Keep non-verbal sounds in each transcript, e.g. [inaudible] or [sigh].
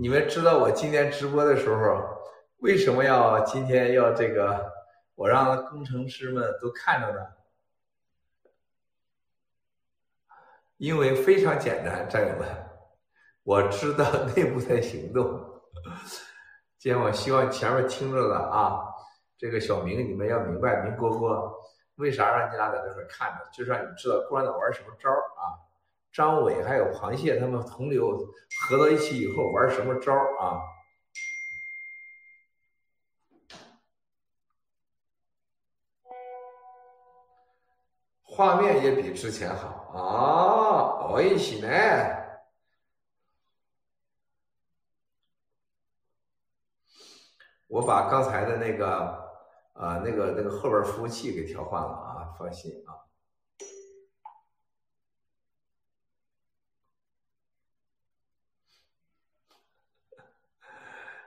你们知道我今天直播的时候，为什么要今天要这个？我让工程师们都看着呢，因为非常简单，战友们，我知道 [laughs] 内部在行动。今天我希望前面听着的啊，这个小明，你们要明白，明哥哥为啥让你俩在这块看着，就是让你知道共产党玩什么招啊。张伟还有螃蟹他们同流合到一起以后玩什么招啊？画面也比之前好啊！哦一起呢，我把刚才的那个啊那个那个后边服务器给调换了啊，放心啊。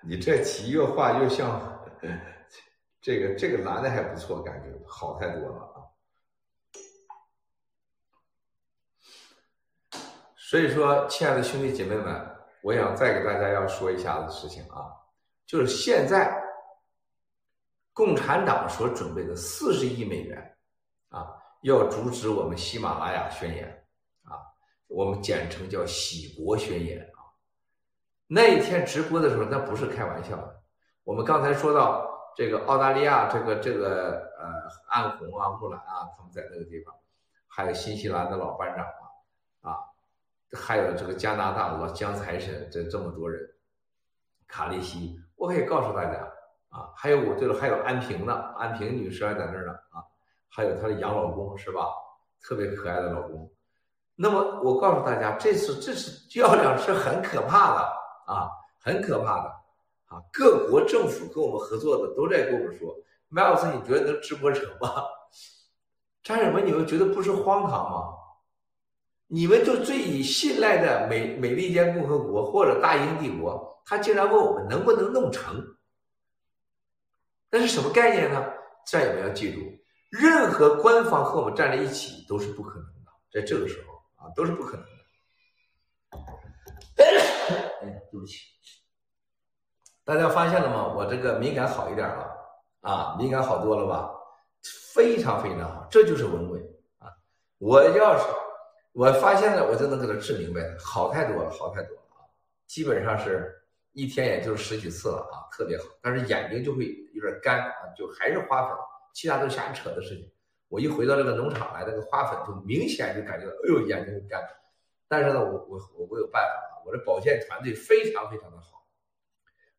你这题越画越像，这个这个蓝的还不错，感觉好太多了啊！所以说，亲爱的兄弟姐妹们，我想再给大家要说一下子事情啊，就是现在共产党所准备的四十亿美元啊，要阻止我们喜马拉雅宣言啊，我们简称叫喜国宣言。那一天直播的时候，那不是开玩笑的。我们刚才说到这个澳大利亚，这个这个呃，安红啊、木兰啊，他们在那个地方，还有新西兰的老班长啊，啊，还有这个加拿大老江财神，这这么多人，卡利西，我可以告诉大家啊，还有我对了，还有安平的安平女士还在那儿呢啊，还有她的洋老公是吧？特别可爱的老公。那么我告诉大家，这次这次较量是很可怕的。啊，很可怕的，啊，各国政府跟我们合作的都在跟我们说，麦老师，你觉得能直播成吗？战友们，你们觉得不是荒唐吗？你们就最以信赖的美美利坚共和国或者大英帝国，他竟然问我们能不能弄成？那是什么概念呢？战友们要记住，任何官方和我们站在一起都是不可能的，在这个时候啊，都是不可能。的，对不起，大家发现了吗？我这个敏感好一点了啊，敏感好多了吧？非常非常好，这就是文贵啊！我要是我发现了，我就能给他治明白，好太多了，好太多了啊！基本上是一天也就是十几次了啊，特别好。但是眼睛就会有点干啊，就还是花粉，其他都瞎扯的事情。我一回到这个农场来，那个花粉就明显就感觉到，哎呦，眼睛干。但是呢，我我我我有办法。我的保健团队非常非常的好。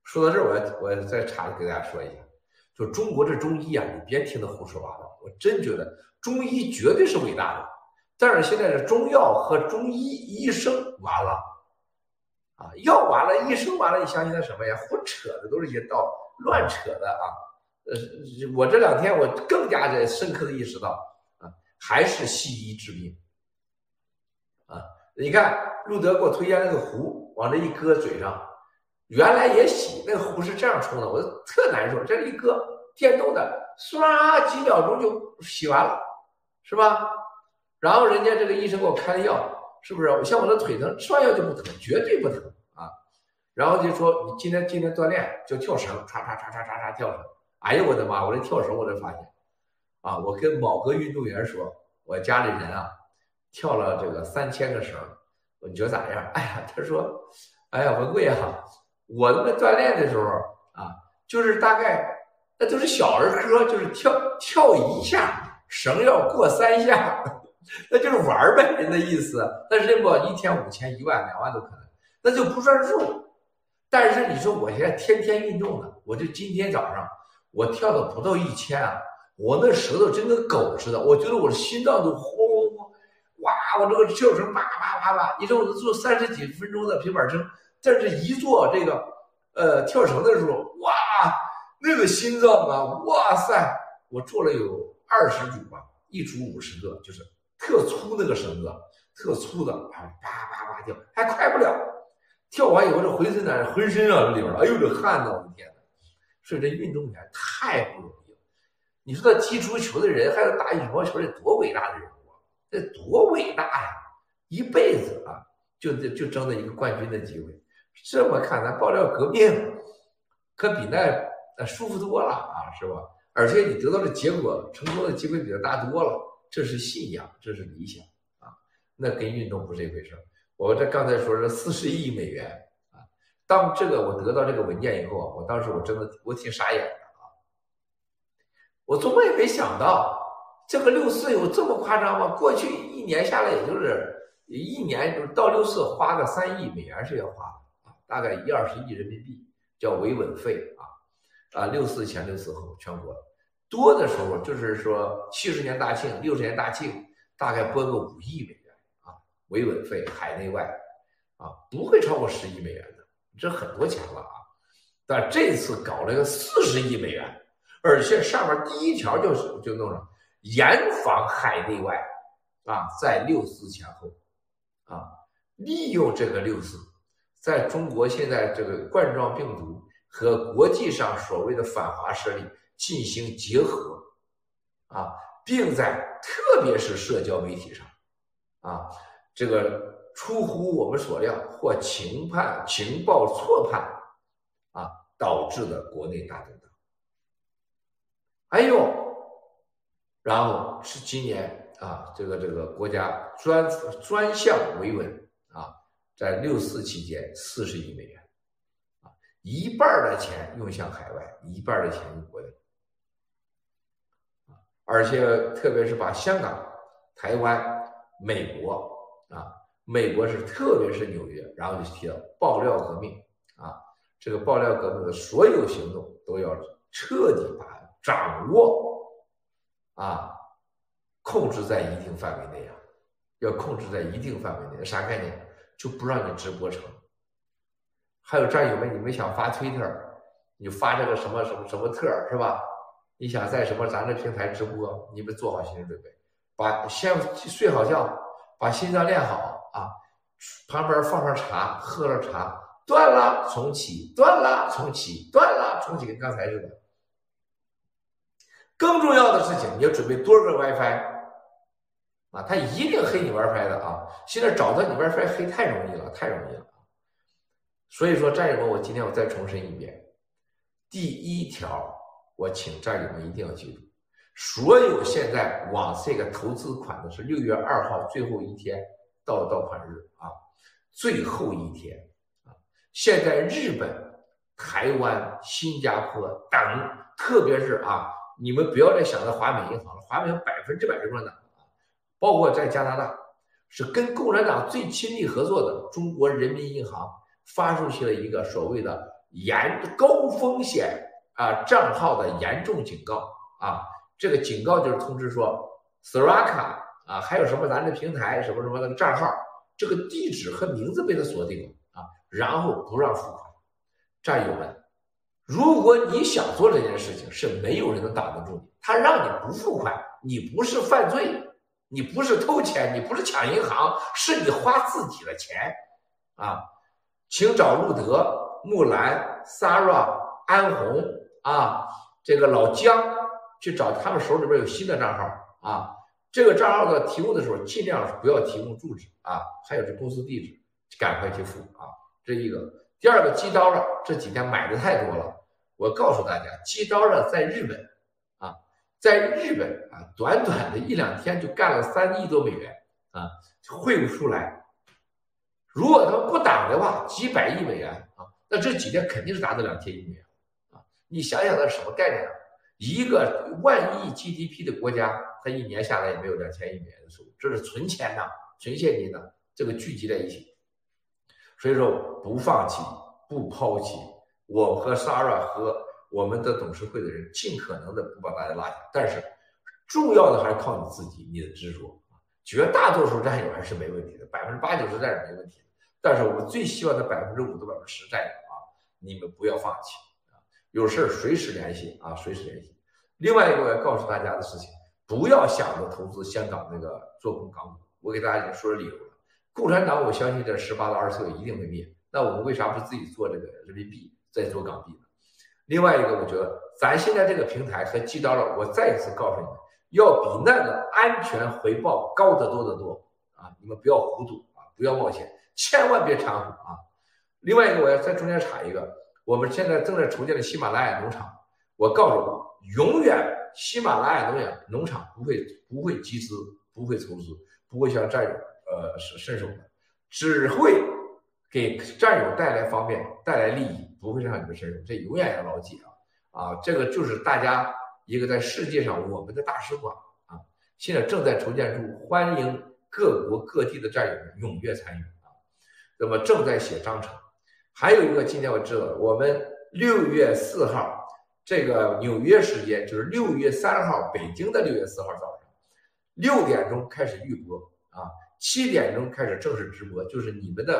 说到这儿，我我再插给大家说一下，就中国这中医啊，你别听他胡说八道。我真觉得中医绝对是伟大的，但是现在的中药和中医医生完了啊，药完了，医生完了，你相信他什么呀？胡扯的都是一些道，乱扯的啊。呃，我这两天我更加的深刻的意识到啊，还是西医治病啊。你看。路德给我推荐那个壶，往这一搁嘴上，原来也洗，那个壶是这样冲的，我特难受。这一搁电动的，唰几秒钟就洗完了，是吧？然后人家这个医生给我开的药，是不是？我像我的腿疼，吃完药就不疼，绝对不疼啊。然后就说你今天今天锻炼就跳绳，唰唰唰唰唰唰跳绳。哎呦我的妈！我这跳绳我才发现，啊，我跟某个运动员说，我家里人啊跳了这个三千个绳。你觉得咋样？[laughs] 哎呀，他说，哎呀，文贵啊，我那个锻炼的时候啊，就是大概那都是小儿科，就是跳跳一下绳要过三下，[laughs] 那就是玩呗，人的意思。但是不一天五千、一万、两万都可能，那就不算数。但是你说我现在天天运动呢，我就今天早上我跳的不到一千啊，我那舌头真跟狗似的，我觉得我的心脏都轰。我这个跳绳叭叭叭叭，你说我都做三十几分钟的平板撑，但是一做这个呃跳绳的时候，哇，那个心脏啊，哇塞！我做了有二十组吧，一组五十个，就是特粗那个绳子，特粗的啊，叭叭叭跳，还快不了。跳完以后这浑身呢，浑身啊这里边，哎呦这汗呐，我的天呐！所以这运动员太不容易了。你说他踢足球的人，还有打羽毛球的，多伟大的人！这多伟大呀！一辈子啊，就就争的一个冠军的机会。这么看，咱爆料革命可比那舒服多了啊，是吧？而且你得到的结果成功的机会比他大多了，这是信仰，这是理想啊，那跟运动不是一回事我这刚才说是四十亿美元啊，当这个我得到这个文件以后啊，我当时我真的我挺傻眼的啊，我做梦也没想到这个六四有这么夸张吗？过去一年下来也就是一年就是到六四花个三亿美元是要花的啊，大概一二十亿人民币叫维稳费啊。啊，六四前六四后，全国多的时候就是说七十年大庆、六十年大庆，大概拨个五亿美元啊，维稳费海内外啊，不会超过十亿美元的，这很多钱了啊。但这次搞了个四十亿美元，而且上面第一条就是就弄上严防海内外啊，在六四前后啊，利用这个六四，在中国现在这个冠状病毒。和国际上所谓的反华势力进行结合，啊，并在特别是社交媒体上，啊，这个出乎我们所料或情判情报错判，啊，导致的国内大动荡。还有，然后是今年啊，这个这个国家专专项维稳啊，在六四期间四十亿美元。啊一半的钱用向海外，一半的钱用国内，而且特别是把香港、台湾、美国啊，美国是特别是纽约，然后就提到爆料革命啊，这个爆料革命的所有行动都要彻底把掌握啊，控制在一定范围内啊，要控制在一定范围内，啥概念？就不让你直播成。还有战友们，你们想发推特，你发这个什么什么什么特是吧？你想在什么咱这平台直播，你们做好心理准备，把先睡好觉，把心脏练好啊，旁边放上茶，喝了茶，断了重启，断了重启，断了重启，跟刚才似的。更重要的事情，你要准备多个 WiFi 啊，他一定黑你 WiFi 的啊！现在找到你 WiFi 黑太容易了，太容易了。所以说，战友们，我今天我再重申一遍，第一条，我请战友们一定要记住，所有现在往这个投资款的是六月二号最后一天到到款日啊，最后一天啊，现在日本、台湾、新加坡等，特别是啊，你们不要再想着华美银行了，华美百分之百是共产党啊，包括在加拿大，是跟共产党最亲密合作的中国人民银行。发出去了一个所谓的严高风险啊账号的严重警告啊，这个警告就是通知说，Saraka 啊，还有什么咱的平台什么什么的账号，这个地址和名字被他锁定了啊，然后不让付款。战友们，如果你想做这件事情，是没有人能挡得住你。他让你不付款，你不是犯罪，你不是偷钱，你不是抢银行，是你花自己的钱啊。请找路德、木兰、Sarah、安红啊，这个老姜去找他们手里边有新的账号啊。这个账号的提供的时候，尽量不要提供住址啊，还有这公司地址，赶快去付啊。这一个，第二个，鸡刀了，这几天买的太多了。我告诉大家，鸡刀了在日本啊，在日本啊，短短的一两天就干了三亿多美元啊，汇不出来。如果他们不打的话，几百亿美元啊，那这几天肯定是达到两千亿美元啊！你想想，那是什么概念啊？一个万亿 GDP 的国家，它一年下来也没有两千亿美元的收入，这是存钱呐、存现金的，这个聚集在一起。所以说，不放弃，不抛弃。我和 s a r a 和我们的董事会的人，尽可能的不把大家拉下。但是，重要的还是靠你自己，你的执着！绝大多数战友还是没问题的，百分之八九十战友没问题。但是我们最希望的百分之五到百分之十战友啊，你们不要放弃啊！有事儿随时联系啊，随时联系。另外一个我要告诉大家的事情，不要想着投资香港那个做空港股。我给大家已经说理由。共产党我相信这十八到二十岁一定会灭，那我们为啥不自己做这个人民币，再做港币呢？另外一个，我觉得咱现在这个平台和记刀了，我再一次告诉你们，要比那个安全回报高得多得多啊！你们不要糊涂啊，不要冒险。千万别掺和啊！另外一个，我要在中间插一个，我们现在正在筹建的喜马拉雅农场，我告诉你，永远喜马拉雅农场农场不会不会集资，不会筹资，不会向战友呃是伸手的，只会给战友带来方便，带来利益，不会让你们伸手，这永远要牢记啊啊！这个就是大家一个在世界上我们的大使馆啊，现在正在筹建中，欢迎各国各地的战友们踊跃参与啊。那么正在写章程。还有一个，今天我知道，我们六月四号，这个纽约时间就是六月三号，北京的六月四号早上六点钟开始预播啊，七点钟开始正式直播，就是你们的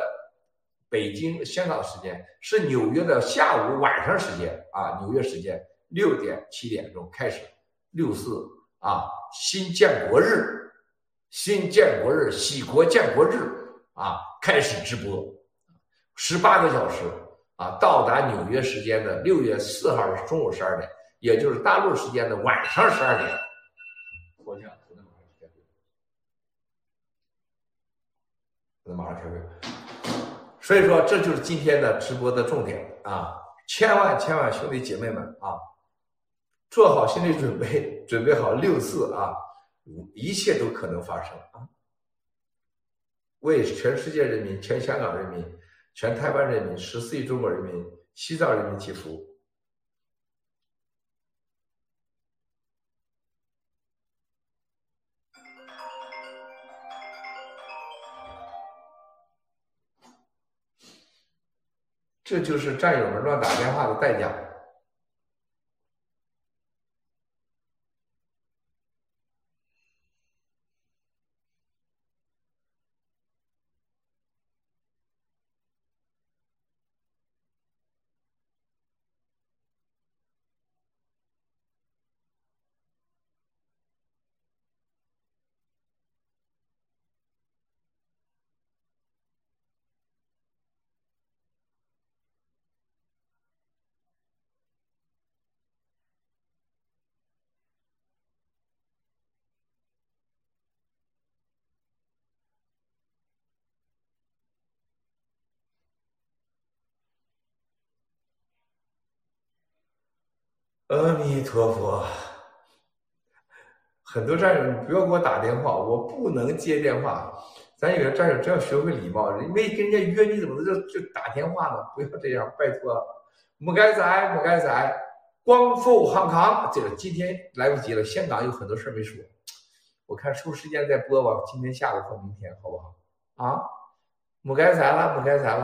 北京、香港时间是纽约的下午晚上时间啊，纽约时间六点七点钟开始，六四啊，新建国日，新建国日，喜国建国日啊，开始直播。十八个小时啊，到达纽约时间的六月四号的中午十二点，也就是大陆时间的晚上十二点。我想，我马上开会。我马上开会。所以说，这就是今天的直播的重点啊！千万千万兄弟姐妹们啊，做好心理准备，准备好六四啊，一切都可能发生啊！为全世界人民、全香港人民。全台湾人民、十四亿中国人民、西藏人民祈福。这就是战友们乱打电话的代价。阿弥陀佛，很多战友，你不要给我打电话，我不能接电话。咱有的战友真要学会礼貌，没跟人家约，你怎么就就打电话呢？不要这样，拜托。母该仔，母该仔。光复汉康，这个今天来不及了，香港有很多事没说。我看抽时间再播吧，今天下午或明天，好不好？啊，母该仔了，母该仔了。